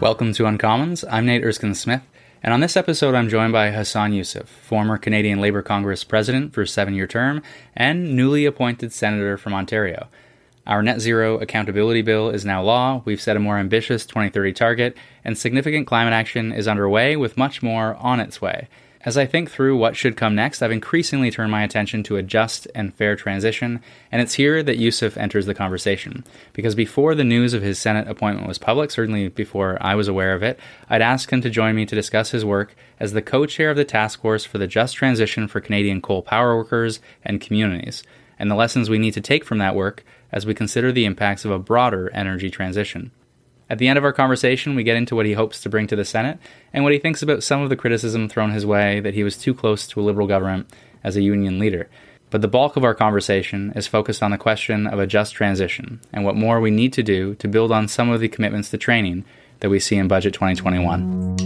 Welcome to Uncommons. I'm Nate Erskine Smith, and on this episode, I'm joined by Hassan Yussuff, former Canadian Labour Congress president for a seven year term and newly appointed senator from Ontario. Our net zero accountability bill is now law. We've set a more ambitious 2030 target, and significant climate action is underway with much more on its way. As I think through what should come next, I've increasingly turned my attention to a just and fair transition, and it's here that Yussuff enters the conversation. Because before the news of his Senate appointment was public, certainly before I was aware of it, I'd asked him to join me to discuss his work as the co chair of the task force for the just transition for Canadian coal power workers and communities, and the lessons we need to take from that work as we consider the impacts of a broader energy transition. At the end of our conversation, we get into what he hopes to bring to the Senate and what he thinks about some of the criticism thrown his way that he was too close to a Liberal government as a union leader. But the bulk of our conversation is focused on the question of a just transition and what more we need to do to build on some of the commitments to training that we see in Budget 2021.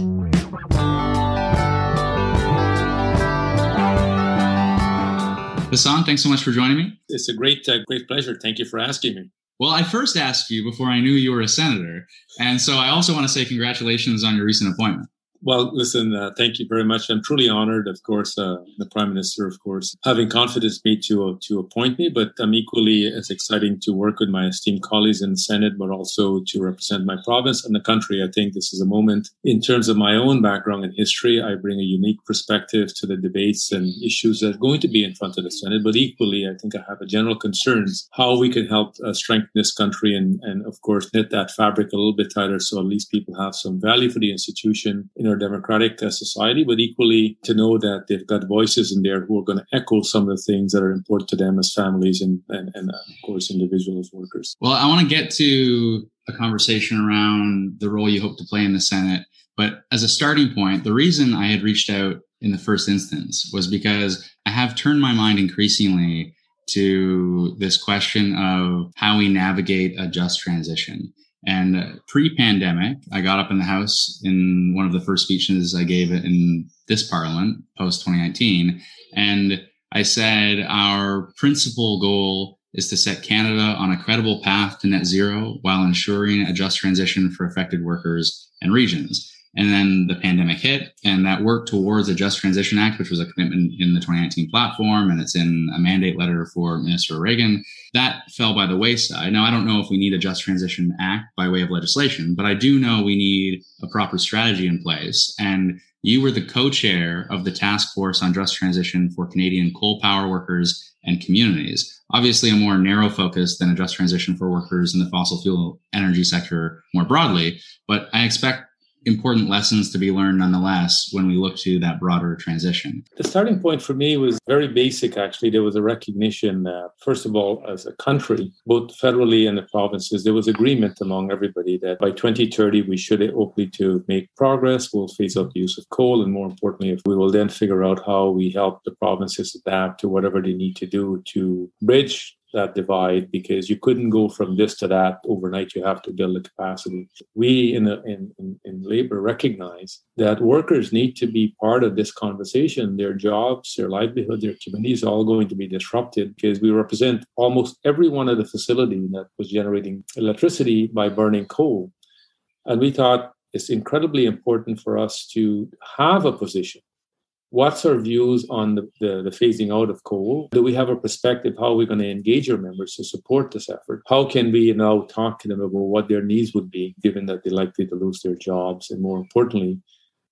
Hassan, thanks so much for joining me. It's a great, uh, great pleasure. Thank you for asking me. Well, I first asked you before I knew you were a senator. And so I also want to say congratulations on your recent appointment. Well, listen, uh, thank you very much. I'm truly honored, of course, uh, the Prime Minister, of course, having confidence me to uh, to appoint me. But I'm equally as exciting to work with my esteemed colleagues in the Senate, but also to represent my province and the country. I think this is a moment in terms of my own background and history. I bring a unique perspective to the debates and issues that are going to be in front of the Senate. But equally, I think I have a general concerns how we can help uh, strengthen this country and, and, of course, knit that fabric a little bit tighter so at least people have some value for the institution in our democratic uh, society, but equally to know that they've got voices in there who are going to echo some of the things that are important to them as families and, and, and uh, of course, individuals, workers. Well, I want to get to a conversation around the role you hope to play in the Senate. But as a starting point, the reason I had reached out in the first instance was because I have turned my mind increasingly to this question of how we navigate a just transition. And pre pandemic, I got up in the House in one of the first speeches I gave in this Parliament post 2019. And I said, our principal goal is to set Canada on a credible path to net zero while ensuring a just transition for affected workers and regions. And then the pandemic hit, and that work towards a Just Transition Act, which was a commitment in the 2019 platform, and it's in a mandate letter for Minister Reagan, that fell by the wayside. Now, I don't know if we need a Just Transition Act by way of legislation, but I do know we need a proper strategy in place. And you were the co chair of the task force on just transition for Canadian coal power workers and communities. Obviously, a more narrow focus than a just transition for workers in the fossil fuel energy sector more broadly. But I expect important lessons to be learned nonetheless when we look to that broader transition? The starting point for me was very basic, actually. There was a recognition that, first of all, as a country, both federally and the provinces, there was agreement among everybody that by 2030, we should hopefully to make progress. We'll phase out the use of coal. And more importantly, if we will then figure out how we help the provinces adapt to whatever they need to do to bridge that divide because you couldn't go from this to that overnight. You have to build the capacity. We in, in, in, in labor recognize that workers need to be part of this conversation. Their jobs, their livelihood, their communities are all going to be disrupted because we represent almost every one of the facility that was generating electricity by burning coal. And we thought it's incredibly important for us to have a position What's our views on the, the, the, phasing out of coal? Do we have a perspective how are we're going to engage our members to support this effort? How can we now talk to them about what their needs would be, given that they're likely to lose their jobs? And more importantly,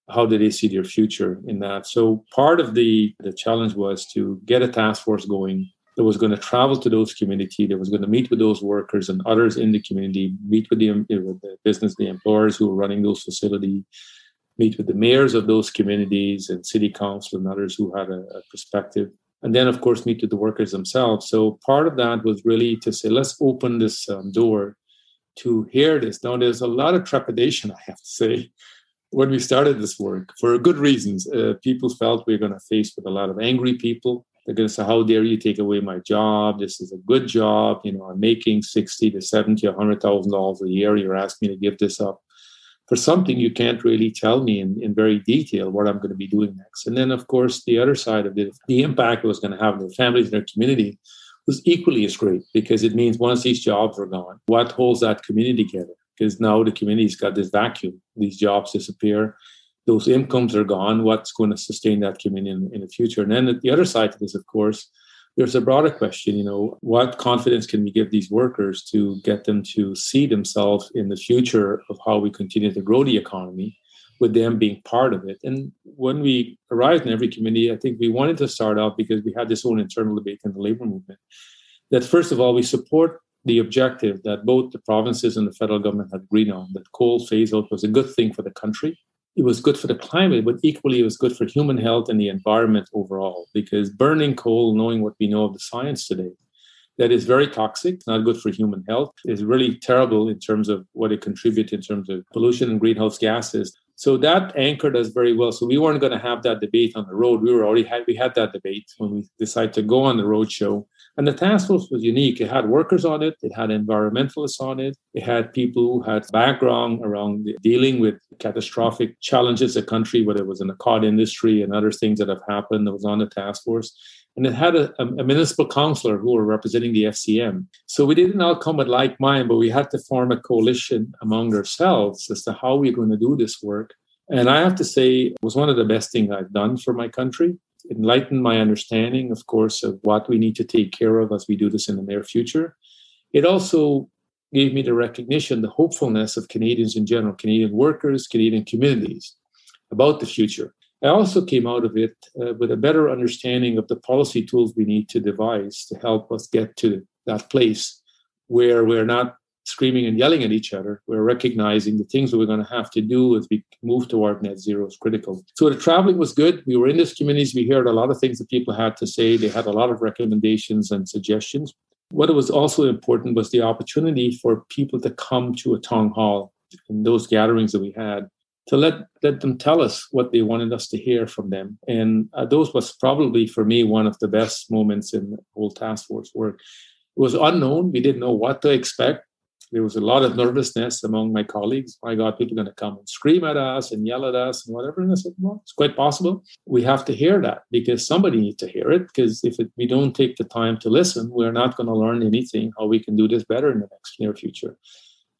how do they see their future in that? So part of the, the challenge was to get a task force going that was going to travel to those community, that was going to meet with those workers and others in the community, meet with the, the business, the employers who are running those facilities, meet with the mayors of those communities and city council and others who had a, a perspective. And then of course meet with the workers themselves. So part of that was really to say let's open this um, door to hear this. Now there's a lot of trepidation i have to say when we started this work for good reasons. Uh, people felt we are going to face with a lot of angry people. They're going to say how dare you take away my job? This is a good job. You know i'm making 60 to 70 a 100 thousand dollars a year. You're asking me to give this up for something you can't really tell me in, in very detail what I'm going to be doing next. And then, of course, the other side of it, the impact it was going to have on their families and their community was equally as great because it means once these jobs are gone, what holds that community together? because now the community's got this vacuum. These jobs disappear. Those incomes are gone. What's going to sustain that community in, in the future? And then the other side of this, of course, there's a broader question, you know, what confidence can we give these workers to get them to see themselves in the future of how we continue to grow the economy with them being part of it. And when we arrived in every community, I think we wanted to start out because we had this own internal debate in the labor movement. That first of all, we support the objective that both the provinces and the federal government had agreed on that coal phase out was a good thing for the country it was good for the climate, but equally it was good for human health and the environment overall. Because burning coal, knowing what we know of the science today, that is very toxic, not good for human health, is really terrible in terms of what it contributes in terms of pollution and greenhouse gases. So that anchored us very well. So we weren't going to have that debate on the road. We were already had we had that debate when we decided to go on the road show. And the task force was unique. It had workers on it, it had environmentalists on it, it had people who had background around dealing with catastrophic challenges the country, whether it was in the cod industry and other things that have happened that was on the task force. And it had a, a municipal councillor who were representing the FCM. So we didn't all come with like mind, but we had to form a coalition among ourselves as to how we're going to do this work. And I have to say, it was one of the best things I've done for my country enlightened my understanding, of course, of what we need to take care of as we do this in the near future. It also gave me the recognition, the hopefulness of Canadians in general, Canadian workers, Canadian communities about the future. I also came out of it uh, with a better understanding of the policy tools we need to devise to help us get to that place where we're not screaming and yelling at each other. We're recognizing the things that we're going to have to do as we move toward net zero is critical. So the traveling was good. We were in these communities. We heard a lot of things that people had to say. They had a lot of recommendations and suggestions. What was also important was the opportunity for people to come to a town hall in those gatherings that we had to let let them tell us what they wanted us to hear from them. And uh, those was probably for me one of the best moments in the whole task force work. It was unknown. We didn't know what to expect there was a lot of nervousness among my colleagues. My God, people are going to come and scream at us and yell at us and whatever. And I said, well, it's quite possible. We have to hear that because somebody needs to hear it. Because if it, we don't take the time to listen, we're not going to learn anything how we can do this better in the next near future.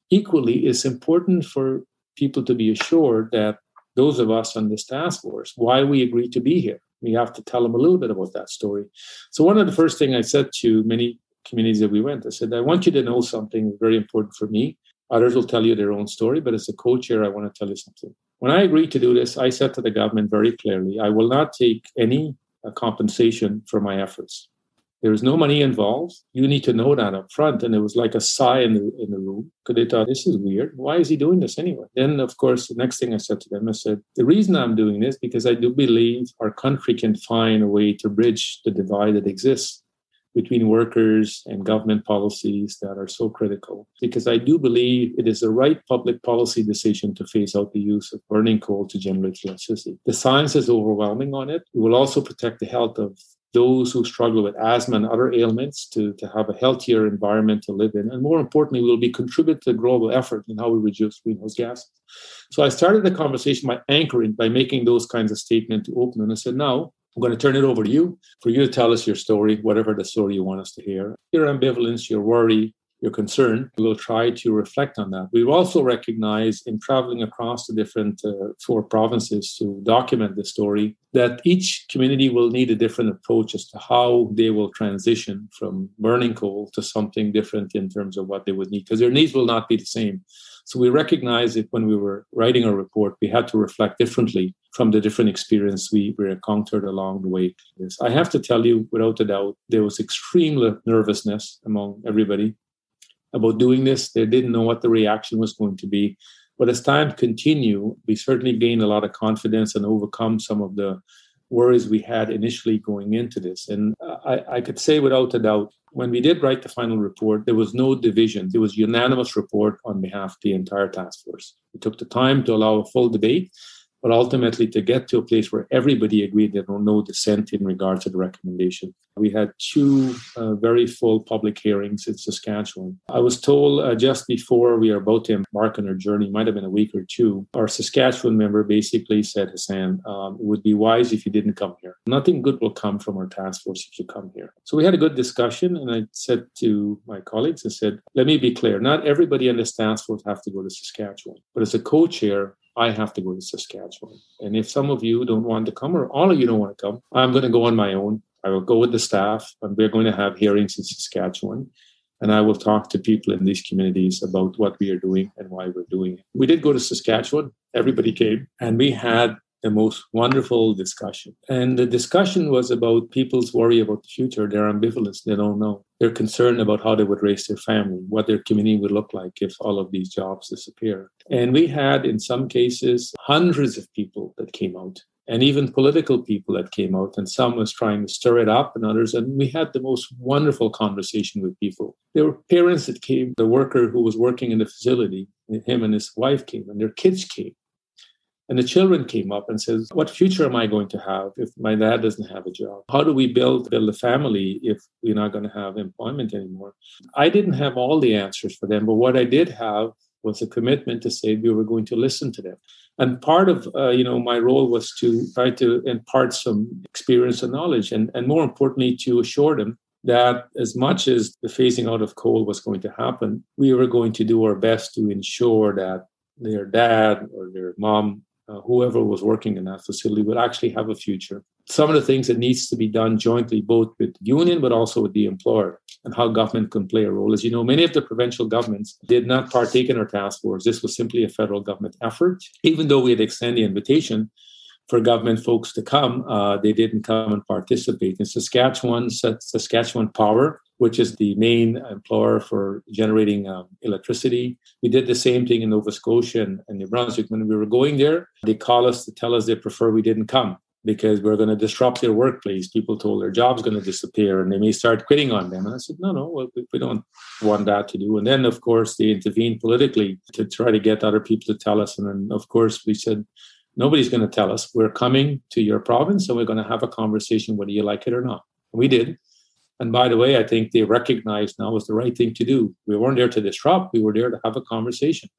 Equally, it's important for people to be assured that those of us on this task force, why we agreed to be here. We have to tell them a little bit about that story. So one of the first things I said to many communities that we went. I said, I want you to know something very important for me. Others will tell you their own story, but as a co chair, I want to tell you something. When I agreed to do this, I said to the government very clearly, I will not take any uh, compensation for my efforts. There is no money involved. You need to know that up front. And it was like a sigh in the, in the room because they thought, this is weird. Why is he doing this anyway? Then, of course, the next thing I said to them, I said, the reason I'm doing this because I do believe our country can find a way to bridge the divide that exists between workers and government policies that are so critical. Because I do believe it is the right public policy decision to phase out the use of burning coal to generate electricity. The science is overwhelming on it. It will also protect the health of those who struggle with asthma and other ailments to, to have a healthier environment to live in. And more importantly, will be contribute to the global effort in how we reduce greenhouse gases. So I started the conversation by anchoring, by making those kinds of statements to open. And I said, now I'm going to turn it over to you for you to tell us your story, whatever the story you want us to hear. Your ambivalence, your worry, your concern. We'll try to reflect on that. We've also recognized in traveling across the different uh, four provinces to document the story that each community will need a different approach as to how they will transition from burning coal to something different in terms of what they would need, because their needs will not be the same. So we recognize that when we were writing our report, we had to reflect differently from the different experience we, we encountered along the way. I have to tell you, without a doubt, there was extreme nervousness among everybody about doing this. They didn't know what the reaction was going to be. But as time continued, we certainly gained a lot of confidence and overcome some of the worries we had initially going into this. And I, I, could say without a doubt, when we did write the final report, there was no division. It was unanimous report on behalf of the entire task force. We took the time to allow a full debate but ultimately to get to a place where everybody agreed there were no dissent in regards to the recommendation. We had two uh, very full public hearings in Saskatchewan. I was told uh, just before we are about to embark on our journey, might have been a week or two, our Saskatchewan member basically said, Hassan, um, it would be wise if you didn't come here. Nothing good will come from our task force if you come here. So we had a good discussion, and I said to my colleagues, I said, let me be clear, not everybody on this task force have to go to Saskatchewan, but as a co-chair, I have to go to Saskatchewan. And if some of you don't want to come, or all of you don't want to come, I'm going to go on my own. I will go with the staff, and we're going to have hearings in Saskatchewan. And I will talk to people in these communities about what we are doing and why we're doing it. We did go to Saskatchewan. Everybody came, and we had the most wonderful discussion. And the discussion was about people's worry about the future, their ambivalence, they don't know. They're concerned about how they would raise their family, what their community would look like if all of these jobs disappear. And we had, in some cases, hundreds of people that came out. And even political people that came out, and some was trying to stir it up, and others. And we had the most wonderful conversation with people. There were parents that came, the worker who was working in the facility, him and his wife came, and their kids came and the children came up and says, "What future am I going to have if my dad doesn't have a job? How do we build build a family if we're not going to have employment anymore?" I didn't have all the answers for them, but what I did have was a commitment to say we were going to listen to them. And part of uh, you know my role was to try to impart some experience and knowledge, and and more importantly to assure them that as much as the phasing out of coal was going to happen, we were going to do our best to ensure that their dad or their mom uh, whoever was working in that facility would actually have a future. Some of the things that needs to be done jointly, both with the union but also with the employer, and how government can play a role. As you know, many of the provincial governments did not partake in our task force. This was simply a federal government effort. Even though we had extended the invitation, for government folks to come. Uh, they didn't come and participate. In Saskatchewan, Saskatchewan Power, which is the main employer for generating um, electricity, we did the same thing in Nova Scotia and, and New Brunswick. When we were going there, they called us to tell us they prefer we didn't come because we're going to disrupt their workplace. People told their job's going to disappear and they may start quitting on them. And I said, no, no, we, we don't want that to do. And then, of course, they intervened politically to try to get other people to tell us. And then, of course, we said, Nobody's going to tell us we're coming to your province and we're going to have a conversation whether you like it or not. We did. And by the way, I think they recognized now was the right thing to do. We weren't there to disrupt, we were there to have a conversation.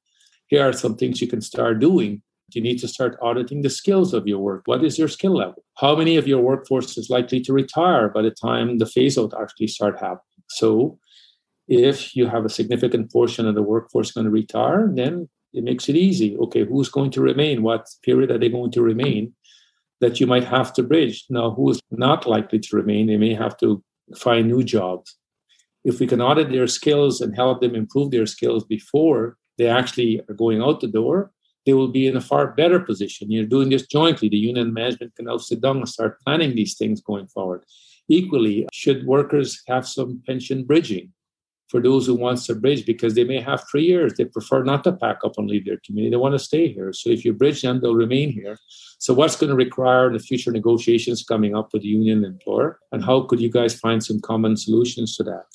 Here are some things you can start doing. You need to start auditing the skills of your work. What is your skill level? How many of your workforce is likely to retire by the time the phase out actually start happening? So if you have a significant portion of the workforce going to retire, then it makes it easy. Okay, who's going to remain? What period are they going to remain? That you might have to bridge. Now, who's not likely to remain? They may have to find new jobs. If we can audit their skills and help them improve their skills before they actually are going out the door, they will be in a far better position. You're doing this jointly. The union management can now sit down and start planning these things going forward. Equally, should workers have some pension bridging? For those who wants to bridge because they may have three years. They prefer not to pack up and leave their community. They want to stay here. So if you bridge them, they'll remain here. So what's going to require the future negotiations coming up with the union employer? And how could you guys find some common solutions to that?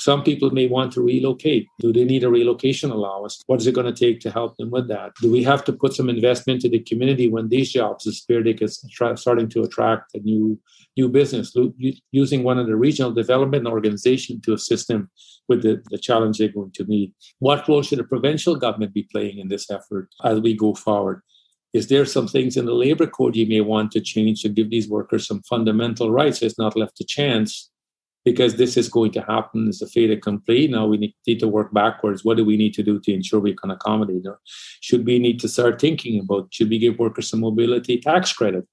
Some people may want to relocate. Do they need a relocation allowance? What is it going to take to help them with that? Do we have to put some investment into the community when these jobs? They get starting to attract a new new business using one of the regional development organizations to assist them with the, the challenge they're going to meet. What role should the provincial government be playing in this effort as we go forward? Is there some things in the labor code you may want to change to give these workers some fundamental rights? It's not left to chance because this is going to happen as a fait accompli. Now we need to work backwards. What do we need to do to ensure we can accommodate them? Should we need to start thinking about should we give workers some mobility tax credit?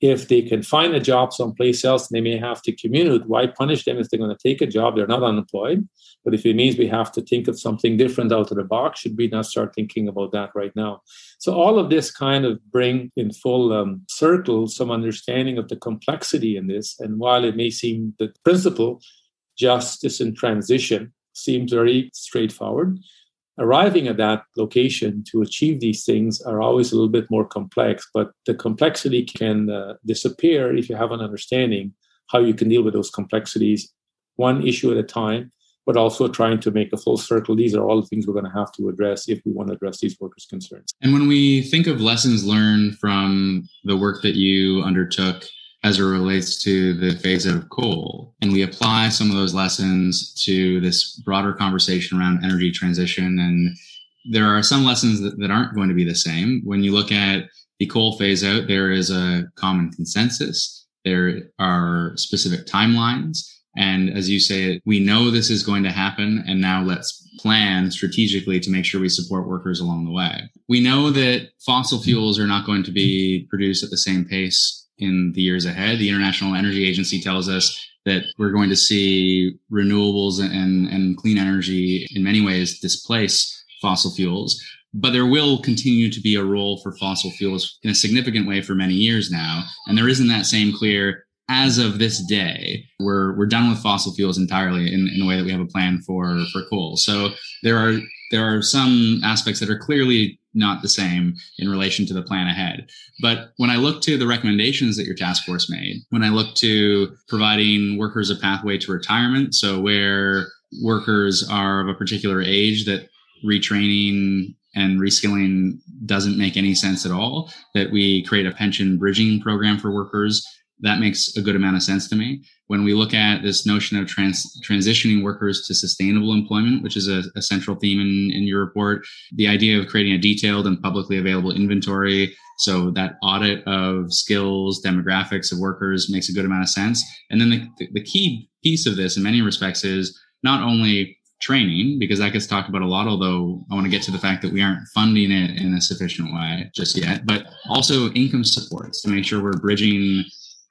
If they can find a job someplace else and they may have to commute, why punish them if they're going to take a job? They're not unemployed. But if it means we have to think of something different out of the box, should we not start thinking about that right now? So all of this kind of bring in full um, circle some understanding of the complexity in this. And while it may seem the principle, justice in transition seems very straightforward, arriving at that location to achieve these things are always a little bit more complex, but the complexity can uh, disappear if you have an understanding how you can deal with those complexities one issue at a time but also trying to make a full circle. These are all the things we're going to have to address if we want to address these workers' concerns. And when we think of lessons learned from the work that you undertook as it relates to the phase out of coal. And we apply some of those lessons to this broader conversation around energy transition. And there are some lessons that, that aren't going to be the same. When you look at the coal phase out, there is a common consensus. There are specific timelines. And as you say, we know this is going to happen. And now let's plan strategically to make sure we support workers along the way. We know that fossil fuels are not going to be produced at the same pace in the years ahead. The International Energy Agency tells us that we're going to see renewables and, and clean energy in many ways displace fossil fuels. But there will continue to be a role for fossil fuels in a significant way for many years now. And there isn't that same clear as of this day, we're we're done with fossil fuels entirely in, in a way that we have a plan for for coal. So there are there are some aspects that are clearly not the same in relation to the plan ahead. But when I look to the recommendations that your task force made, when I look to providing workers a pathway to retirement, so where workers are of a particular age that retraining and reskilling doesn't make any sense at all, that we create a pension bridging program for workers that makes a good amount of sense to me. When we look at this notion of trans- transitioning workers to sustainable employment, which is a, a central theme in, in your report, the idea of creating a detailed and publicly available inventory. So that audit of skills, demographics of workers makes a good amount of sense. And then the, the key piece of this in many respects is not only training because that gets talked about a lot although i want to get to the fact that we aren't funding it in a sufficient way just yet but also income supports to make sure we're bridging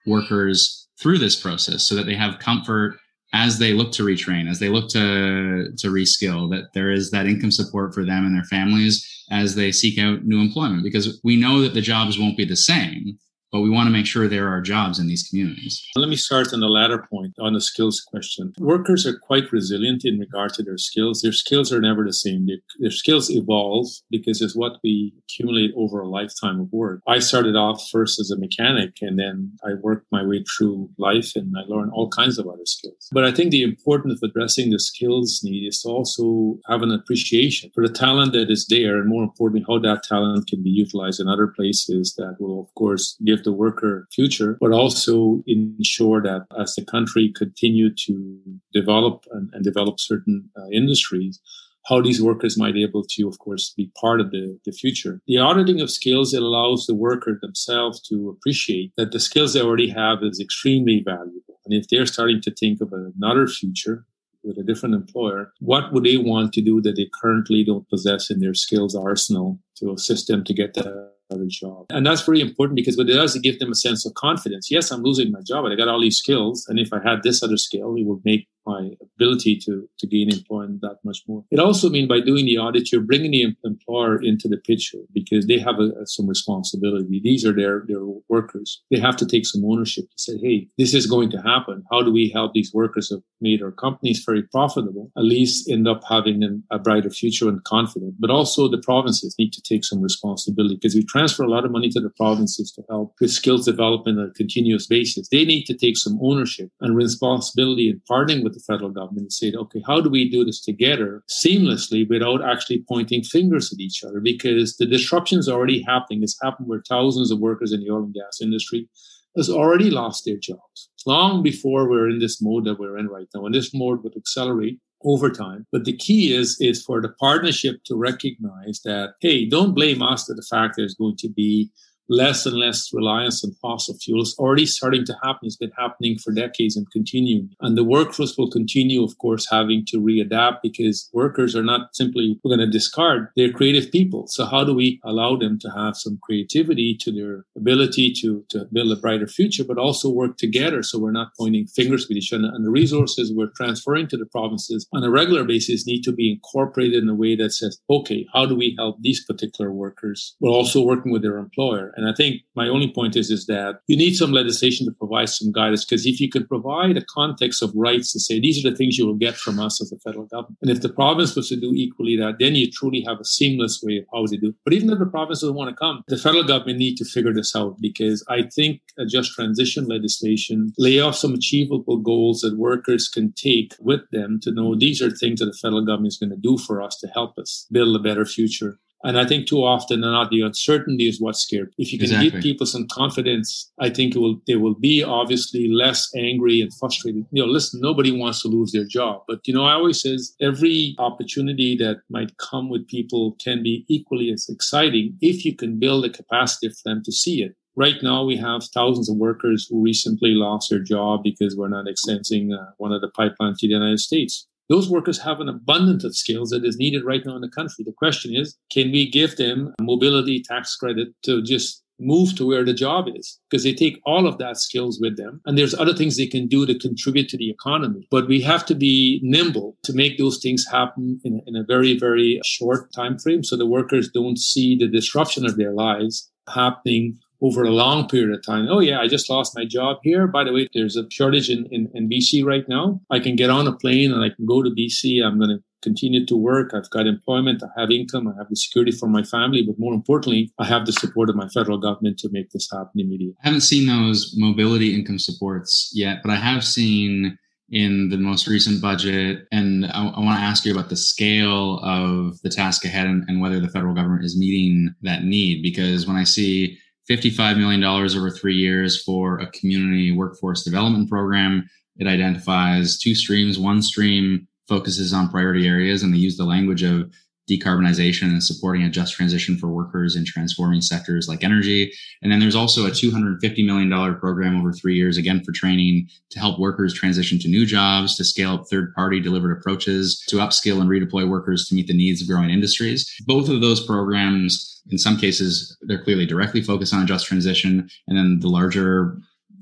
workers through this process so that they have comfort as they look to retrain, as they look to to reskill, that there is that income support for them and their families as they seek out new employment. Because we know that the jobs won't be the same, but we want to make sure there are jobs in these communities. Let me start on the latter point on the skills question. Workers are quite resilient in regard to their skills. Their skills are never the same. Their, their skills evolve because it's what we accumulate over a lifetime of work. I started off first as a mechanic and then I worked my way through life and I learned all kinds of other skills. But I think the importance of addressing the skills need is to also have an appreciation for the talent that is there and more importantly, how that talent can be utilized in other places that will, of course, give the worker future, but also ensure that as the country continue to develop and, and develop certain uh, industries, how these workers might be able to, of course, be part of the, the future. The auditing of skills, it allows the worker themselves to appreciate that the skills they already have is extremely valuable. And if they're starting to think of another future, with a different employer, what would they want to do that they currently don't possess in their skills arsenal to assist them to get that other job. And that's very important because what it does, it gives them a sense of confidence. Yes, I'm losing my job, but I got all these skills. And if I had this other skill, it would make my ability to, to gain employment that much more. It also means by doing the audit, you're bringing the employer into the picture because they have a, some responsibility. These are their, their workers. They have to take some ownership to say, hey, this is going to happen. How do we help these workers have made our companies very profitable, at least end up having an, a brighter future and confident? But also the provinces need to take some responsibility because we transfer a lot of money to the provinces to help with skills development on a continuous basis. They need to take some ownership and responsibility in partnering with the federal government and said, okay, how do we do this together seamlessly without actually pointing fingers at each other? Because the disruption is already happening. It's happened where thousands of workers in the oil and gas industry has already lost their jobs long before we're in this mode that we're in right now. And this mode would accelerate over time. But the key is is for the partnership to recognize that, hey, don't blame us for the fact there's going to be less and less reliance on fossil fuels already starting to happen. It's been happening for decades and continuing. And the workforce will continue, of course, having to readapt because workers are not simply going to discard. They're creative people. So how do we allow them to have some creativity to their ability to, to build a brighter future, but also work together so we're not pointing fingers with each other. And the resources we're transferring to the provinces on a regular basis need to be incorporated in a way that says, okay, how do we help these particular workers? We're also working with their employer And I think my only point is, is that you need some legislation to provide some guidance because if you can provide a context of rights to say these are the things you will get from us as a federal government, and if the province was to do equally that, then you truly have a seamless way of how to do. But even if the province doesn't want to come, the federal government need to figure this out because I think a just transition legislation lay off some achievable goals that workers can take with them to know these are things that the federal government is going to do for us to help us build a better future. And I think too often than not, the uncertainty is what scares. If you can exactly. give people some confidence, I think it will, they will be obviously less angry and frustrated. You know, listen, nobody wants to lose their job, but you know, I always says every opportunity that might come with people can be equally as exciting if you can build a capacity for them to see it. Right now, we have thousands of workers who recently lost their job because we're not extending uh, one of the pipelines to the United States. Those workers have an abundance of skills that is needed right now in the country. The question is, can we give them a mobility tax credit to just move to where the job is because they take all of that skills with them and there's other things they can do to contribute to the economy but we have to be nimble to make those things happen in, in a very very short time frame so the workers don't see the disruption of their lives happening over a long period of time. Oh, yeah, I just lost my job here. By the way, there's a shortage in, in, in BC right now. I can get on a plane and I can go to BC. I'm going to continue to work. I've got employment. I have income. I have the security for my family. But more importantly, I have the support of my federal government to make this happen immediately. I haven't seen those mobility income supports yet, but I have seen in the most recent budget. And I, I want to ask you about the scale of the task ahead and, and whether the federal government is meeting that need. Because when I see $55 million over three years for a community workforce development program. It identifies two streams. One stream focuses on priority areas and they use the language of decarbonization and supporting a just transition for workers in transforming sectors like energy. And then there's also a $250 million program over three years, again, for training to help workers transition to new jobs, to scale up third party delivered approaches, to upskill and redeploy workers to meet the needs of growing industries. Both of those programs, in some cases, they're clearly directly focused on a just transition. And then the larger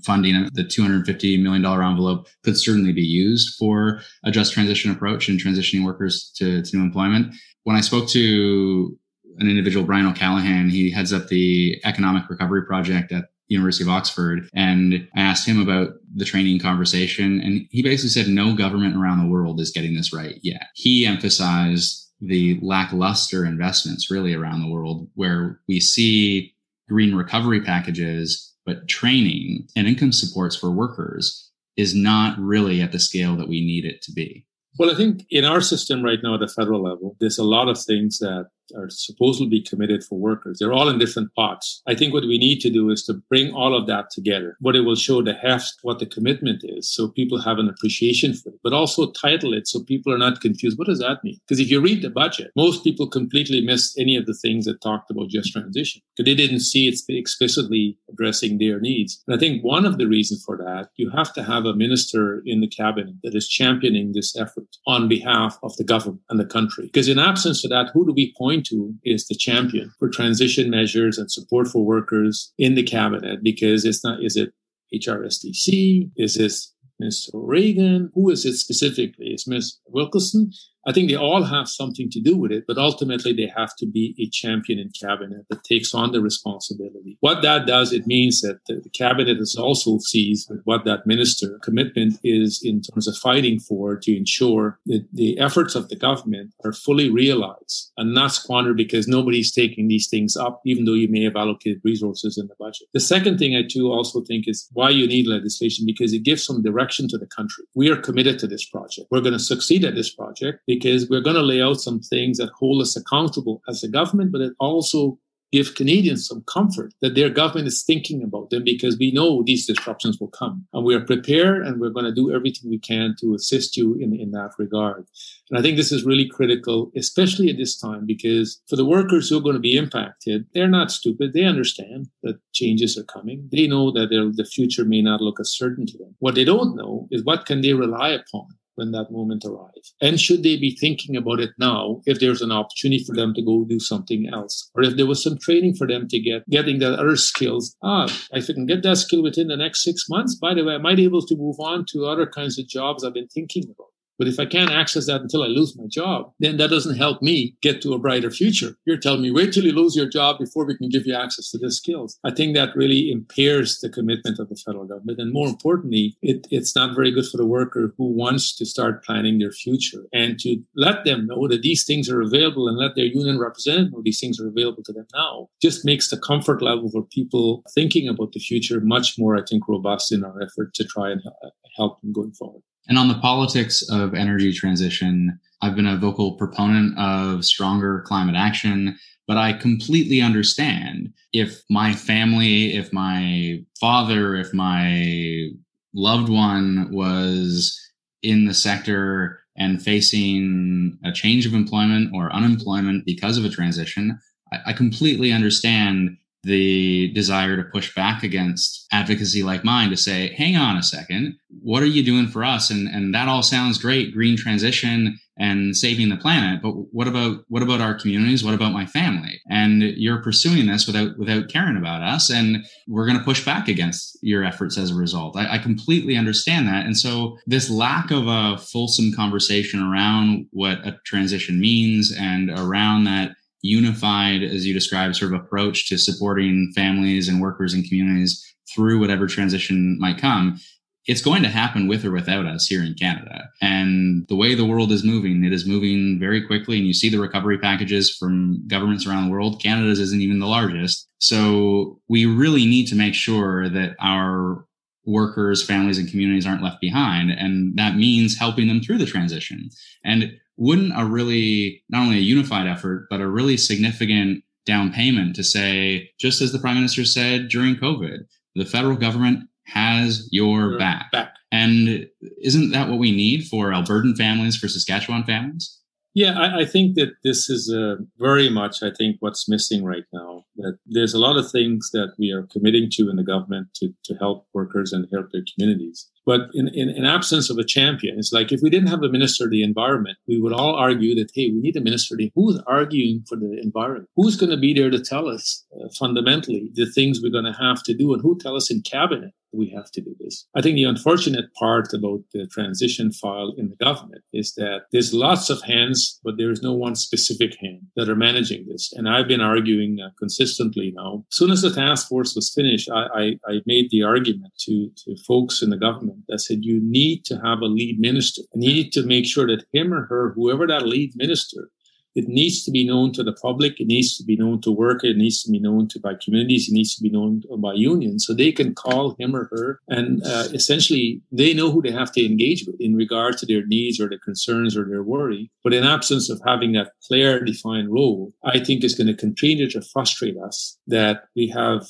funding, the $250 million envelope could certainly be used for a just transition approach and transitioning workers to, to new employment when I spoke to an individual, Brian O'Callaghan, he heads up the Economic Recovery Project at University of Oxford. And I asked him about the training conversation. And he basically said no government around the world is getting this right yet. He emphasized the lackluster investments really around the world where we see green recovery packages, but training and income supports for workers is not really at the scale that we need it to be. Well, I think in our system right now at the federal level, there's a lot of things that are supposedly committed for workers. They're all in different pots. I think what we need to do is to bring all of that together. What it will show the heft, what the commitment is, so people have an appreciation for it, but also title it so people are not confused. What does that mean? Because if you read the budget, most people completely missed any of the things that talked about just transition because they didn't see it explicitly addressing their needs. And I think one of the reasons for that, you have to have a minister in the cabinet that is championing this effort on behalf of the government and the country. Because in absence of that, who do we point to is the champion for transition measures and support for workers in the cabinet because it's not, is it HRSDC? Is this Mr. Reagan? Who is it specifically? Is Ms. Wilkinson? I think they all have something to do with it, but ultimately they have to be a champion in cabinet that takes on the responsibility. What that does, it means that the, cabinet is also sees what that minister commitment is in terms of fighting for to ensure that the efforts of the government are fully realized and not squandered because nobody's taking these things up, even though you may have allocated resources in the budget. The second thing I too also think is why you need legislation because it gives some direction to the country. We are committed to this project. We're going to succeed at this project because we're going to lay out some things that hold us accountable as a government, but it also give Canadians some comfort that their government is thinking about them because we know these disruptions will come and we are prepared and we're going to do everything we can to assist you in, in that regard. And I think this is really critical, especially at this time, because for the workers who are going to be impacted, they're not stupid. They understand that changes are coming. They know that the future may not look as certain to them. What they don't know is what can they rely upon when that moment arrives? And should they be thinking about it now if there's an opportunity for them to go do something else? Or if there was some training for them to get getting that other skills, ah, if I can get that skill within the next six months, by the way, I might be able to move on to other kinds of jobs I've been thinking about. But if I can't access that until I lose my job, then that doesn't help me get to a brighter future. You're telling me, wait till you lose your job before we can give you access to the skills. I think that really impairs the commitment of the federal government. And more importantly, it, it's not very good for the worker who wants to start planning their future and to let them know that these things are available and let their union representative know these things are available to them now just makes the comfort level for people thinking about the future much more, I think, robust in our effort to try and help them going forward. And on the politics of energy transition, I've been a vocal proponent of stronger climate action, but I completely understand if my family, if my father, if my loved one was in the sector and facing a change of employment or unemployment because of a transition, I, I completely understand the desire to push back against advocacy like mine to say, hang on a second, what are you doing for us? And and that all sounds great, green transition and saving the planet, but what about what about our communities? What about my family? And you're pursuing this without without caring about us, and we're going to push back against your efforts as a result. I, I completely understand that, and so this lack of a fulsome conversation around what a transition means and around that unified, as you described, sort of approach to supporting families and workers and communities through whatever transition might come. It's going to happen with or without us here in Canada. And the way the world is moving, it is moving very quickly. And you see the recovery packages from governments around the world. Canada's isn't even the largest. So we really need to make sure that our workers, families, and communities aren't left behind. And that means helping them through the transition. And wouldn't a really not only a unified effort but a really significant down payment to say just as the prime minister said during covid the federal government has your back. back and isn't that what we need for albertan families for saskatchewan families yeah, I, I, think that this is uh, very much, I think, what's missing right now. That there's a lot of things that we are committing to in the government to, to help workers and help their communities. But in, in, in, absence of a champion, it's like if we didn't have a minister of the environment, we would all argue that, hey, we need a minister. Who's arguing for the environment? Who's going to be there to tell us uh, fundamentally the things we're going to have to do and who tell us in cabinet we have to do this. I think the unfortunate part about the transition file in the government is that there's lots of hands, but there is no one specific hand that are managing this. And I've been arguing uh, consistently now. As soon as the task force was finished, I, I, I made the argument to, to folks in the government government that said you need to have a lead minister. And you need to make sure that him or her, whoever that lead minister, it needs to be known to the public. It needs to be known to workers. It needs to be known to by communities. It needs to be known by unions, so they can call him or her, and uh, essentially they know who they have to engage with in regard to their needs or their concerns or their worry. But in absence of having that clear, defined role, I think is going to continue to frustrate us that we have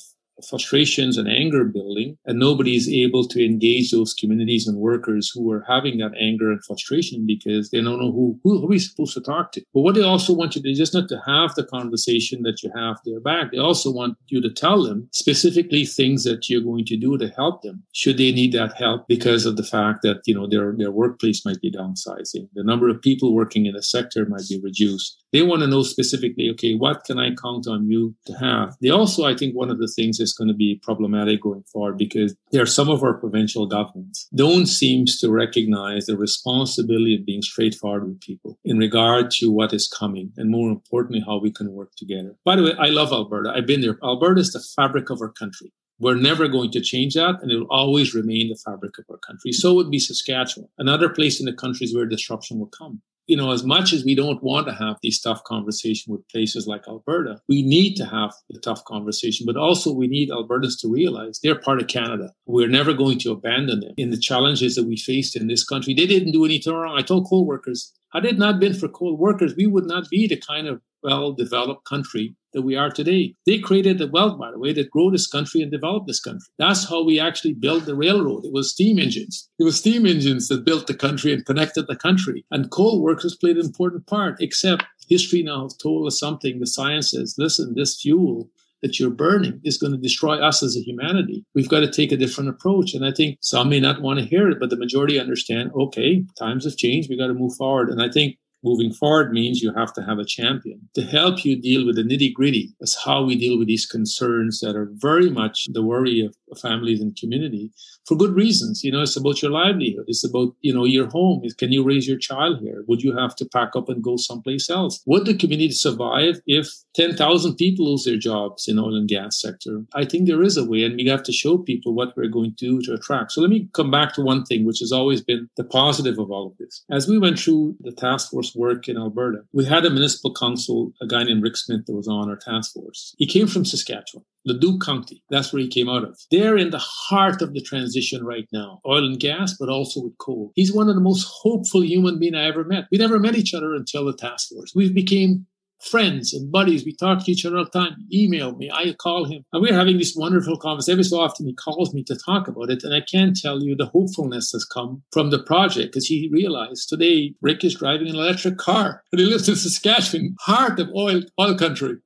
frustrations and anger building, and nobody is able to engage those communities and workers who are having that anger and frustration because they don't know who, who, are we supposed to talk to. But what they also want you to do is just not to have the conversation that you have their back. They also want you to tell them specifically things that you're going to do to help them should they need that help because of the fact that, you know, their, their workplace might be downsizing. The number of people working in the sector might be reduced. They want to know specifically, okay, what can I count on you to have? They also, I think one of the things is going to be problematic going forward because there are some of our provincial governments don't seem to recognize the responsibility of being straightforward with people in regard to what is coming and more importantly how we can work together. By the way, I love Alberta. I've been there. Alberta is the fabric of our country. We're never going to change that, and it will always remain the fabric of our country. So would be Saskatchewan, another place in the countries where disruption will come you know, as much as we don't want to have these tough conversations with places like Alberta, we need to have the tough conversation, but also we need Albertans to realize they're part of Canada. We're never going to abandon them in the challenges that we faced in this country. They didn't do anything wrong. I told coal workers, had it not been for coal workers, we would not be the kind of well developed country that we are today. They created the wealth, by the way, that grow this country and develop this country. That's how we actually built the railroad. It was steam engines. It was steam engines that built the country and connected the country. And coal workers played an important part, except history now has told us something. The science says, listen, this fuel that you're burning is going to destroy us as a humanity. We've got to take a different approach. And I think some may not want to hear it, but the majority understand, okay, times have changed. We got to move forward. And I think moving forward means you have to have a champion to help you deal with the nitty gritty. That's how we deal with these concerns that are very much the worry of families and community for good reasons. You know, it's about your livelihood. It's about, you know, your home. Can you raise your child here? Would you have to pack up and go someplace else? Would the community survive if 10,000 people lose their jobs in oil and gas sector? I think there is a way and we have to show people what we're going to do to attract. So let me come back to one thing, which has always been the positive of all of this. As we went through the task force work in Alberta, we had a municipal council, a guy named Rick Smith that was on our task force. He came from Saskatchewan. Leduc County. That's where he came out of. They're in the heart of the transition right now. Oil and gas, but also with coal. He's one of the most hopeful human beings I ever met. We never met each other until the task force. We became friends and buddies. We talk to each other all the time. email me. I call him. And we're having this wonderful conversation. Every so often he calls me to talk about it. And I can't tell you the hopefulness has come from the project because he realized today Rick is driving an electric car and he lives in Saskatchewan, heart of oil, oil country.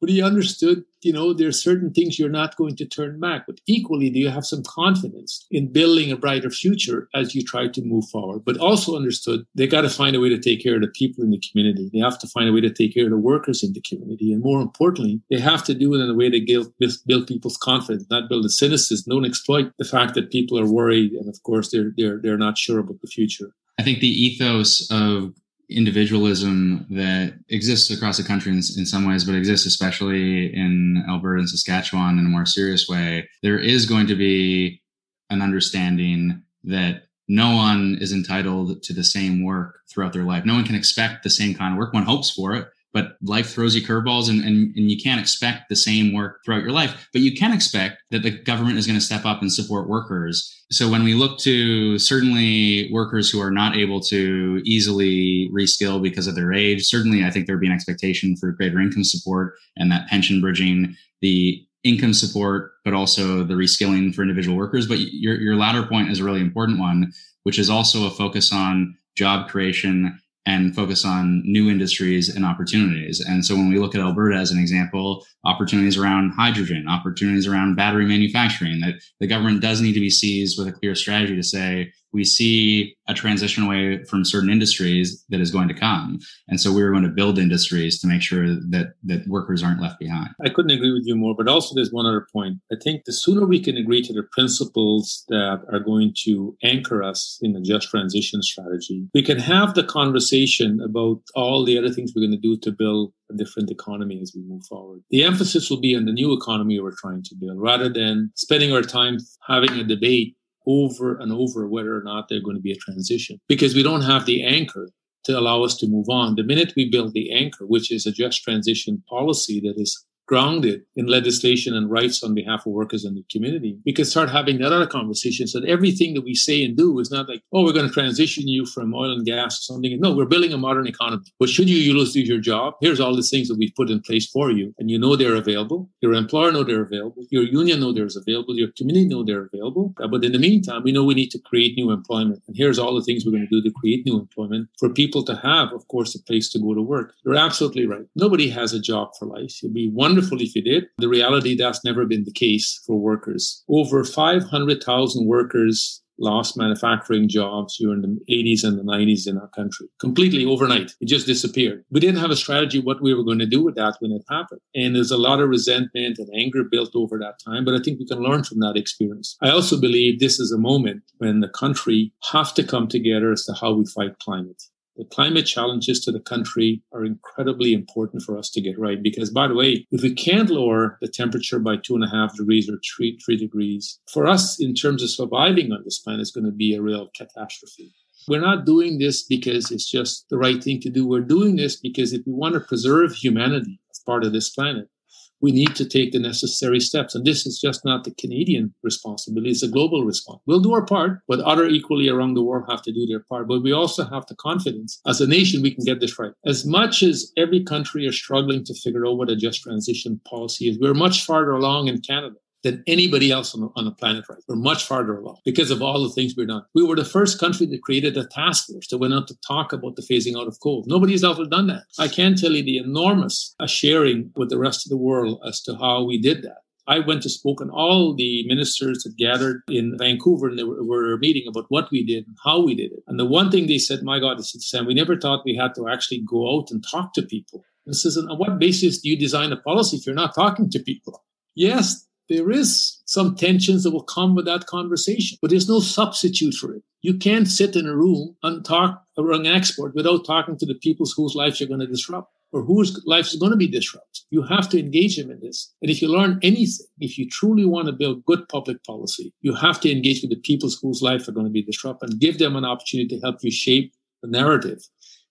But he understood, you know, there are certain things you're not going to turn back. But equally, do you have some confidence in building a brighter future as you try to move forward? But also understood they got to find a way to take care of the people in the community. They have to find a way to take care of the workers in the community. And more importantly, they have to do it in a way build, build people's confidence, not build a cynicism. Don't exploit the fact that people are worried. And of course, they're, they're, they're not sure about the future. I think the ethos of individualism that exists across the country in, in, some ways, but exists especially in Alberta and Saskatchewan in a more serious way, there is going to be an understanding that no one is entitled to the same work throughout their life. No one can expect the same kind of work. One hopes for it, but life throws you curveballs and, and, and you can't expect the same work throughout your life. But you can expect that the government is going to step up and support workers. So when we look to certainly workers who are not able to easily reskill because of their age, certainly I think there'd be an expectation for greater income support and that pension bridging, the income support, but also the reskilling for individual workers. But your, your latter point is a really important one, which is also a focus on job creation and focus on new industries and opportunities. And so when we look at Alberta as an example, opportunities around hydrogen, opportunities around battery manufacturing, that the government does need to be seized with a clear strategy to say, we see a transition away from certain industries that is going to come. And so we're going to build industries to make sure that, that workers aren't left behind. I couldn't agree with you more, but also there's one other point. I think the sooner we can agree to the principles that are going to anchor us in the just transition strategy, we can have the conversation about all the other things we're going to do to build a different economy as we move forward. The emphasis will be on the new economy we're trying to build rather than spending our time having a debate over and over whether or not they're going to be a transition because we don't have the anchor to allow us to move on. The minute we build the anchor, which is a just transition policy that is grounded in legislation and rights on behalf of workers in the community, we can start having that other conversations that everything that we say and do is not like, oh, we're going to transition you from oil and gas to something. No, we're building a modern economy. But should you lose your job, here's all the things that we've put in place for you. And you know they're available. Your employer know they're available. Your union know they're available. Your community know they're available. Uh, but in the meantime, we know we need to create new employment. And here's all the things we're going to do to create new employment for people to have, of course, a place to go to work. You're absolutely right. Nobody has a job for life. You'll be one wonderful if you did. The reality, that's never been the case for workers. Over 500,000 workers lost manufacturing jobs during the 80s and the 90s in our country completely overnight. It just disappeared. We didn't have a strategy what we were going to do with that when it happened. And there's a lot of resentment and anger built over that time, but I think we can learn from that experience. I also believe this is a moment when the country have to come together as to how we fight climate the climate challenges to the country are incredibly important for us to get right. Because, by the way, if we can't lower the temperature by two and a half degrees or three, three degrees, for us, in terms of surviving on this planet, it's going to be a real catastrophe. We're not doing this because it's just the right thing to do. We're doing this because if we want to preserve humanity as part of this planet, we need to take the necessary steps. And this is just not the Canadian responsibility, it's a global response. We'll do our part, but other equally around the world have to do their part. But we also have the confidence as a nation we can get this right. As much as every country is struggling to figure out what a just transition policy is, we're much farther along in Canada than anybody else on the, on the planet right. We're much farther along because of all the things we've done. We were the first country that created a task force that went out to talk about the phasing out of coal. Nobody's ever done that. I can tell you the enormous uh, sharing with the rest of the world as to how we did that I went to spoke on all the ministers that gathered in Vancouver and they were, were meeting about what we did and how we did it. And the one thing they said, my God, they said, Sam, we never thought we had to actually go out and talk to people. And says, on what basis do you design a policy if you're not talking to people? Yes, there is some tensions that will come with that conversation, but there's no substitute for it. You can't sit in a room and talk around an export without talking to the people whose lives you're going to disrupt or whose life is going to be disrupted. You have to engage them in this. And if you learn anything, if you truly want to build good public policy, you have to engage with the people whose life are going to be disrupted and give them an opportunity to help you shape the narrative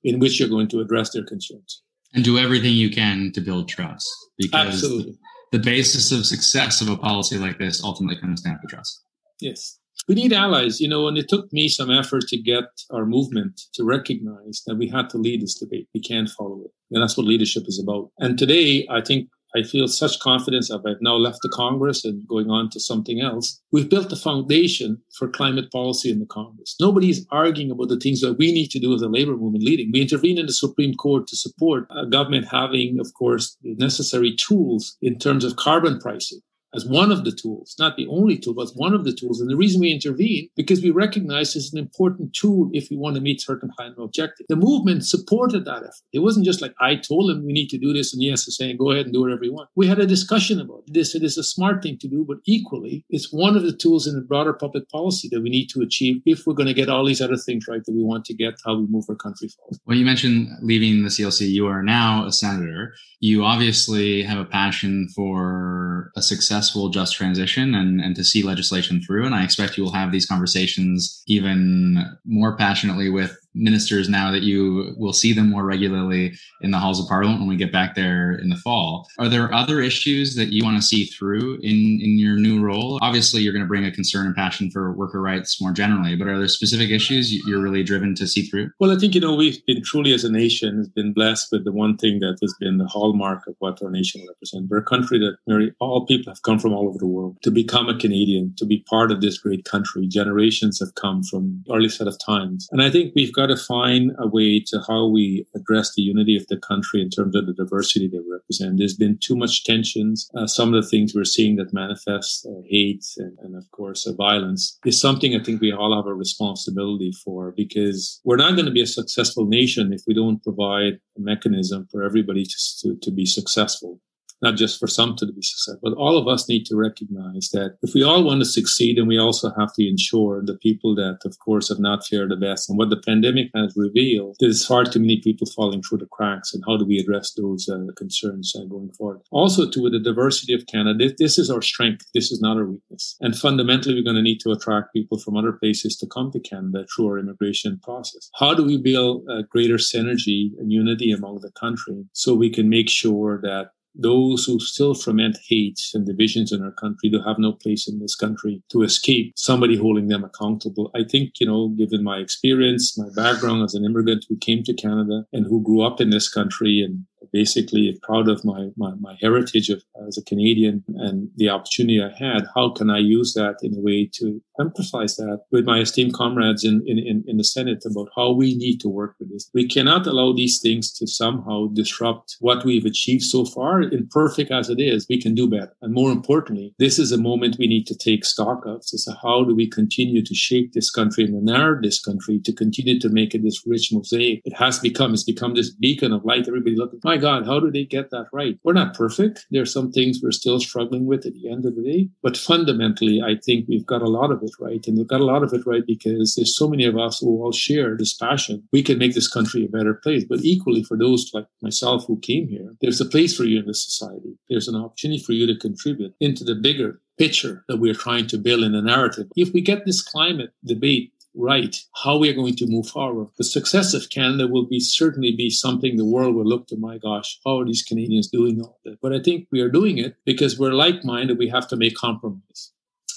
in which you're going to address their concerns. And do everything you can to build trust. Because Absolutely. The basis of success of a policy like this ultimately comes down to trust. Yes we need allies, you know, and it took me some effort to get our movement to recognize that we had to lead this debate. We can't follow it. And that's what leadership is about. And today, I think I feel such confidence that I've now left the Congress and going on to something else. We've built the foundation for climate policy in the Congress. Nobody's arguing about the things that we need to do as a labor movement leading. We intervene in the Supreme Court to support a government having, of course, the necessary tools in terms of carbon pricing as one of the tools, not the only tool, but one of the tools. And the reason we intervene, because we recognize it's an important tool if we want to meet certain climate objectives. The movement supported that effort. It wasn't just like I told them we need to do this, and yes, they're saying go ahead and do whatever you want. We had a discussion about this. It is a smart thing to do, but equally, it's one of the tools in the broader public policy that we need to achieve if we're going to get all these other things right that we want to get, how we move our country forward. Well, you mentioned leaving the CLC. You are now a senator. You obviously have a passion for a success successful just transition and, and to see legislation through. And I expect you will have these conversations even more passionately with ministers now that you will see them more regularly in the halls of parliament when we get back there in the fall. Are there other issues that you want to see through in, in your new role? Obviously, you're going to bring a concern and passion for worker rights more generally, but are there specific issues you're really driven to see through? Well, I think, you know, we've been truly as a nation has been blessed with the one thing that has been the hallmark of what our nation represents. We're a country that nearly all people have come from all over the world to become a Canadian, to be part of this great country. Generations have come from early set of times. And I think we've got to find a way to how we address the unity of the country in terms of the diversity they represent. There's been too much tensions. Uh, some of the things we're seeing that manifest uh, hate and, and, of course, uh, violence is something I think we all have a responsibility for because we're not going to be a successful nation if we don't provide a mechanism for everybody to, to, to be successful not just for some to be successful, but all of us need to recognize that if we all want to succeed, and we also have to ensure the people that, of course, have not fared the best. And what the pandemic has revealed, there's far too many people falling through the cracks. And how do we address those uh, concerns uh, going forward? Also, to the diversity of Canada, this, is our strength. This is not our weakness. And fundamentally, we're going to need to attract people from other places to come to Canada through our immigration process. How do we build a greater synergy and unity among the country so we can make sure that those who still foment hate and divisions in our country do have no place in this country to escape somebody holding them accountable. I think, you know, given my experience, my background as an immigrant who came to Canada and who grew up in this country and basically proud of my, my, my heritage of, as a Canadian and the opportunity I had. How can I use that in a way to emphasize that with my esteemed comrades in, in, in the Senate about how we need to work with this? We cannot allow these things to somehow disrupt what we've achieved so far. Imperfect as it is, we can do better. And more importantly, this is a moment we need to take stock of. So how do we continue to shape this country and narrow this country to continue to make it this rich mosaic? It has become, it's become this beacon of light. Everybody look, my God, how do they get that right? We're not perfect. There are some things we're still struggling with at the end of the day. But fundamentally, I think we've got a lot of it right. And we've got a lot of it right because there's so many of us who all share this passion. We can make this country a better place. But equally, for those like myself who came here, there's a place for you in this society. There's an opportunity for you to contribute into the bigger picture that we're trying to build in the narrative. If we get this climate debate right how we are going to move forward. The success of Canada will be certainly be something the world will look to, my gosh, how are these Canadians doing all that? But I think we are doing it because we're like-minded. We have to make compromise.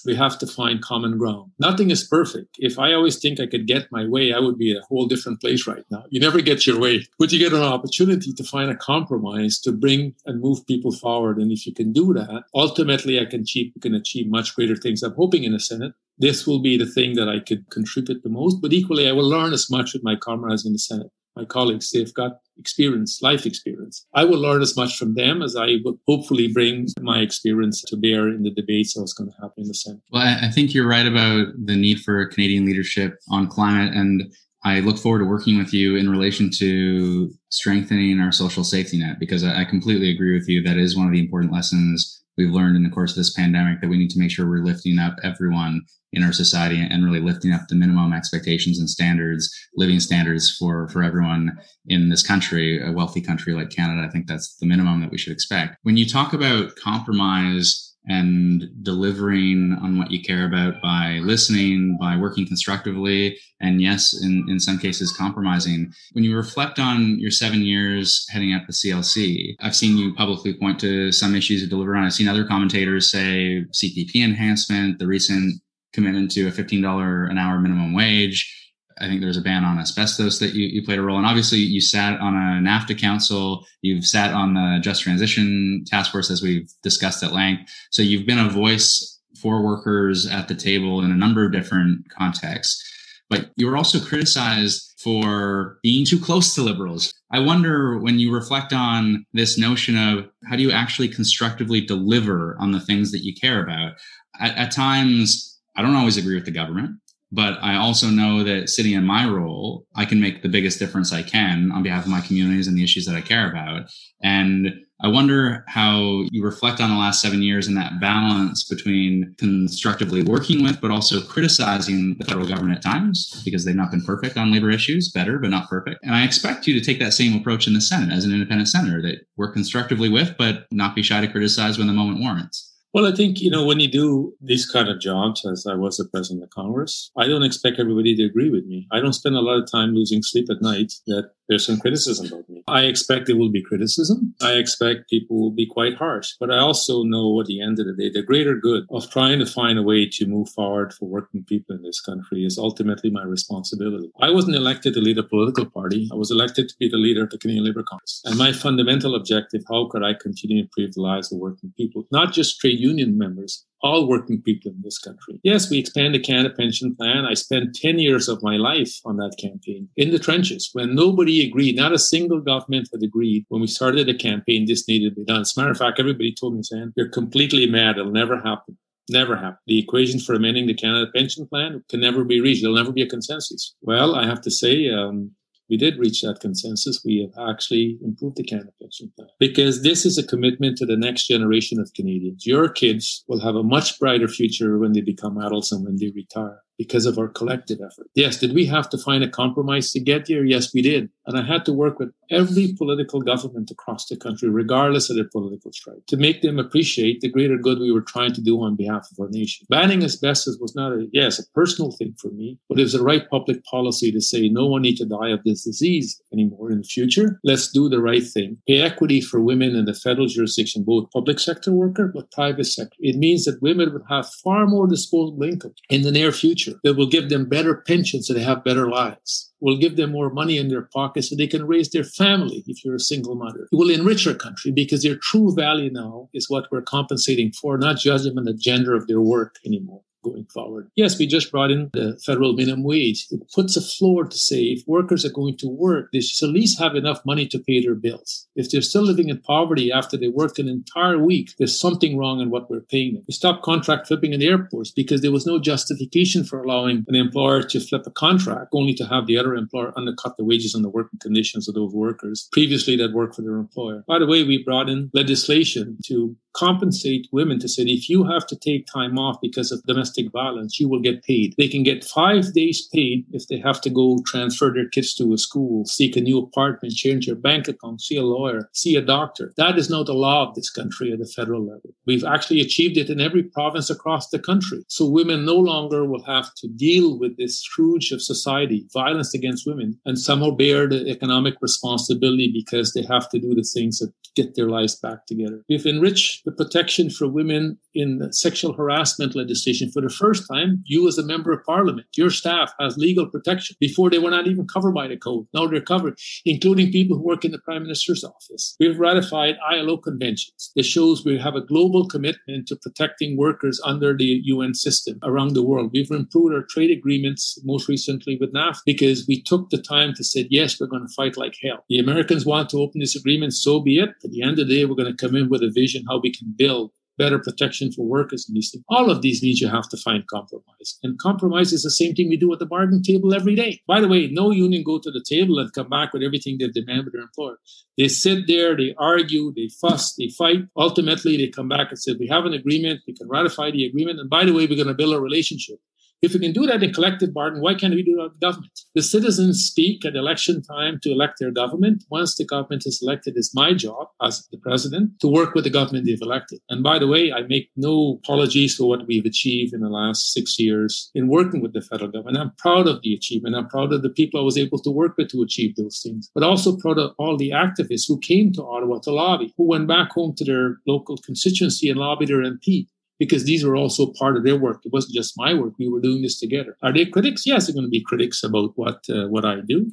We have to find common ground. Nothing is perfect. If I always think I could get my way, I would be a whole different place right now. You never get your way, but you get an opportunity to find a compromise to bring and move people forward. And if you can do that, ultimately I can achieve, can achieve much greater things. I'm hoping in the Senate this will be the thing that I could contribute the most. But equally, I will learn as much with my comrades in the Senate. My colleagues, they've got experience, life experience. I will learn as much from them as I will hopefully bring my experience to bear in the debates that's going to happen in the Senate. Well, I think you're right about the need for Canadian leadership on climate. And I look forward to working with you in relation to strengthening our social safety net because I completely agree with you. That is one of the important lessons we've learned in the course of this pandemic that we need to make sure we're lifting up everyone in our society and really lifting up the minimum expectations and standards, living standards for, for everyone in this country, a wealthy country like Canada. I think that's the minimum that we should expect. When you talk about compromise and delivering on what you care about by listening, by working constructively, and yes, in, in some cases, compromising. When you reflect on your seven years heading up the CLC, I've seen you publicly point to some issues to deliver on. I've seen other commentators say CPP enhancement, the recent commitment to a $15 an hour minimum wage. I think there's a ban on asbestos that you, you played a role in. Obviously, you sat on a NAFTA council. You've sat on the Just Transition Task Force, as we've discussed at length. So you've been a voice for workers at the table in a number of different contexts. But you were also criticized for being too close to liberals. I wonder when you reflect on this notion of how do you actually constructively deliver on the things that you care about? At, at times, I don't always agree with the government, but I also know that sitting in my role, I can make the biggest difference I can on behalf of my communities and the issues that I care about. And I wonder how you reflect on the last seven years and that balance between constructively working with, but also criticizing the federal government at times because they've not been perfect on labor issues, better, but not perfect. And I expect you to take that same approach in the Senate as an independent senator that work constructively with, but not be shy to criticize when the moment warrants. Well, I think, you know, when you do these kind of jobs, as I was the president of Congress, I don't expect everybody to agree with me. I don't spend a lot of time losing sleep at night that there's some criticism about me. I expect there will be criticism. I expect people will be quite harsh, but I also know at the end of the day, the greater good of trying to find a way to move forward for working people in this country is ultimately my responsibility. I wasn't elected to lead a political party. I was elected to be the leader of the Canadian Labour Congress. And my fundamental objective, how could I continue to improve the lives of working people, not just trade union members, all working people in this country. Yes, we expand the Canada Pension Plan. I spent 10 years of my life on that campaign in the trenches when nobody agreed. Not a single government had agreed when we started the campaign this needed to be done. As a matter of fact, everybody told me, saying, you're completely mad. It'll never happen. Never happen. The equation for amending the Canada Pension Plan can never be reached. There'll never be a consensus. Well, I have to say, um, we did reach that consensus. We have actually improved the Canada Pension Plan because this is a commitment to the next generation of Canadians. Your kids will have a much brighter future when they become adults and when they retire because of our collective effort. Yes, did we have to find a compromise to get here? Yes, we did. And I had to work with every political government across the country, regardless of their political stripe, to make them appreciate the greater good we were trying to do on behalf of our nation. Banning asbestos was not a, yes, a personal thing for me, but it was the right public policy to say no one need to die of this disease anymore in the future. Let's do the right thing. Pay equity for women in the federal jurisdiction, both public sector worker, but private sector. It means that women would have far more disposable income in the near future future that will give them better pensions so they have better lives will give them more money in their pockets so they can raise their family if you're a single mother. It will enrich our country because their true value now is what we're compensating for, not judging on the gender of their work anymore going forward. Yes, we just brought in the federal minimum wage. It puts a floor to say if workers are going to work, they should at least have enough money to pay their bills. If they're still living in poverty after they worked an entire week, there's something wrong in what we're paying them. We stopped contract flipping in airports because there was no justification for allowing an employer to flip a contract only to have the other employer undercut the wages and the working conditions of those workers previously that worked for their employer. By the way, we brought in legislation to compensate women to say if you have to take time off because of domestic violence, you will get paid. They can get five days paid if they have to go transfer their kids to a school, seek a new apartment, change their bank account, see a lawyer, see a doctor. That is not the law of this country at the federal level. We've actually achieved it in every province across the country. So women no longer will have to deal with this scourge of society, violence against women, and somehow bear the economic responsibility because they have to do the things that get their lives back together. We've enriched the protection for women in sexual harassment legislation. For the first time, you as a member of parliament, your staff has legal protection. Before they were not even covered by the code. Now they're covered, including people who work in the prime minister's office. We've ratified ILO conventions. This shows we have a global commitment to protecting workers under the UN system around the world. We've improved our trade agreements most recently with NAFTA because we took the time to say, yes, we're going to fight like hell. The Americans want to open this agreement, so be it. At the end of the day, we're going to come in with a vision how we can build better protection for workers and these things. All of these means you have to find compromise. And compromise is the same thing we do at the bargaining table every day. By the way, no union go to the table and come back with everything they demand with their employer. They sit there, they argue, they fuss, they fight. Ultimately, they come back and say, we have an agreement, we can ratify the agreement. And by the way, we're going to build a relationship. If we can do that in collective bargaining, why can't we do that with government? The citizens speak at election time to elect their government. Once the government is elected, it's my job as the president to work with the government they've elected. And by the way, I make no apologies for what we've achieved in the last six years in working with the federal government. I'm proud of the achievement. I'm proud of the people I was able to work with to achieve those things, but also proud of all the activists who came to Ottawa to lobby, who went back home to their local constituency and lobbied their MP because these were also part of their work. It wasn't just my work. We were doing this together. Are they critics? Yes, they're going to be critics about what uh, what I do.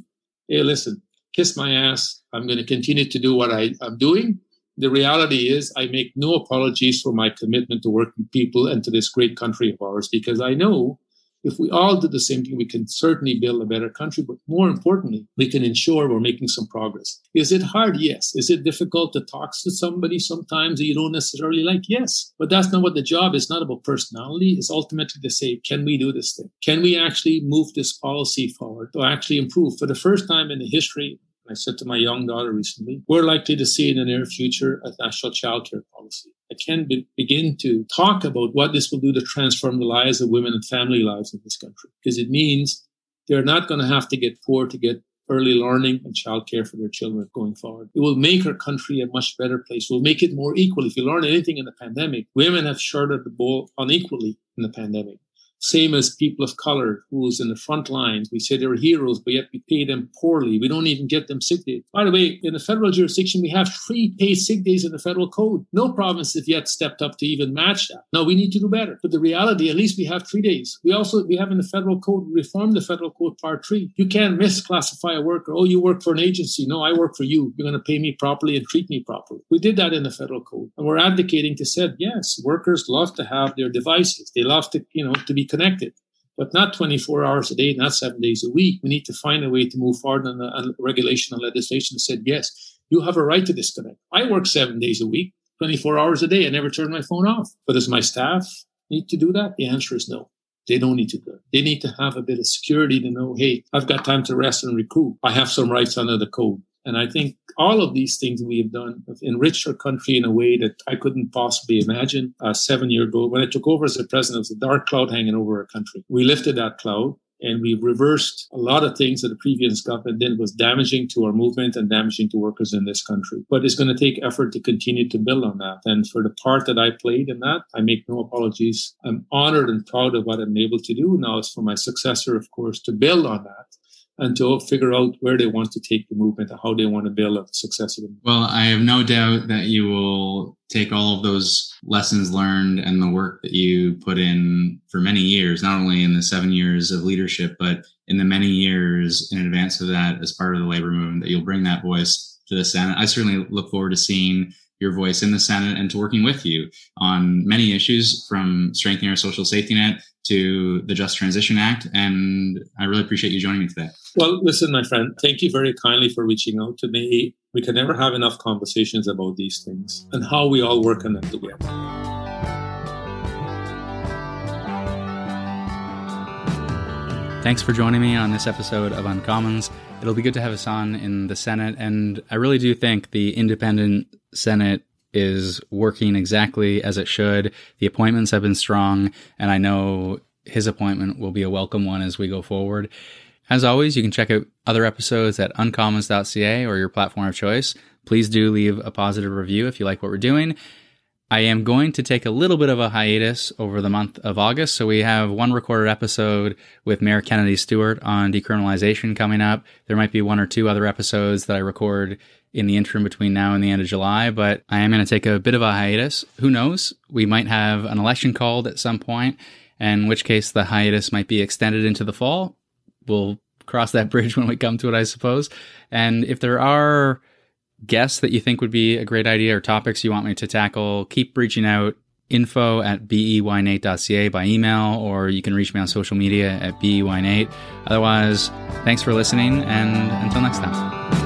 Hey, listen, kiss my ass. I'm going to continue to do what I, I'm doing. The reality is, I make no apologies for my commitment to working people and to this great country of ours because I know if we all did the same thing, we can certainly build a better country. But more importantly, we can ensure we're making some progress. Is it hard? Yes. Is it difficult to talk to somebody sometimes that you don't necessarily like? Yes. But that's not what the job is. Not about personality. It's ultimately to say, can we do this thing? Can we actually move this policy forward to actually improve? For the first time in the history I said to my young daughter recently, we're likely to see in the near future a national child care policy. I can be, begin to talk about what this will do to transform the lives of women and family lives in this country, because it means they're not going to have to get poor to get early learning and childcare for their children going forward. It will make our country a much better place. It will make it more equal. If you learn anything in the pandemic, women have shared the ball unequally in the pandemic. Same as people of color who's in the front lines. We say they're heroes, but yet we pay them poorly. We don't even get them sick days. By the way, in the federal jurisdiction, we have three paid sick days in the federal code. No province has yet stepped up to even match that. No, we need to do better. But the reality, at least we have three days. We also we have in the federal code reform the federal code part three. You can't misclassify a worker. Oh, you work for an agency. No, I work for you. You're going to pay me properly and treat me properly. We did that in the federal code, and we're advocating to say yes, workers love to have their devices. They love to you know to be connected, but not 24 hours a day, not seven days a week. We need to find a way to move forward on, on regulation and legislation said, yes, you have a right to disconnect. I work seven days a week, 24 hours a day. I never turn my phone off. But does my staff need to do that? The answer is no. They don't need to do. They need to have a bit of security to know, hey, I've got time to rest and recoup. I have some rights under the code. And I think all of these things we have done have enriched our country in a way that I couldn't possibly imagine uh, seven years ago. When I took over as the president, it was a dark cloud hanging over our country. We lifted that cloud and we reversed a lot of things that the previous government did was damaging to our movement and damaging to workers in this country. But it's going to take effort to continue to build on that. And for the part that I played in that, I make no apologies. I'm honored and proud of what I'm able to do. Now it's for my successor, of course, to build on that and to figure out where they want to take the movement and how they want to build a success. Well, I have no doubt that you will take all of those lessons learned and the work that you put in for many years, not only in the seven years of leadership, but in the many years in advance of that as part of the labor movement, that you'll bring that voice to the Senate. I certainly look forward to seeing your voice in the Senate and to working with you on many issues from strengthening our social safety net to the Just Transition Act. And I really appreciate you joining me today. Well, listen, my friend, thank you very kindly for reaching out to me. We can never have enough conversations about these things and how we all work on them together. Thanks for joining me on this episode of Uncommons. It'll be good to have on in the Senate, and I really do think the independent Senate is working exactly as it should. The appointments have been strong, and I know his appointment will be a welcome one as we go forward. As always, you can check out other episodes at uncommons.ca or your platform of choice. Please do leave a positive review if you like what we're doing. I am going to take a little bit of a hiatus over the month of August. So we have one recorded episode with Mayor Kennedy Stewart on decriminalization coming up. There might be one or two other episodes that I record in the interim between now and the end of July, but I am going to take a bit of a hiatus. Who knows? We might have an election called at some point, in which case the hiatus might be extended into the fall. We'll cross that bridge when we come to it, I suppose. And if there are guests that you think would be a great idea or topics you want me to tackle, keep reaching out info at beynate.ca by email, or you can reach me on social media at beynate. Otherwise, thanks for listening, and until next time.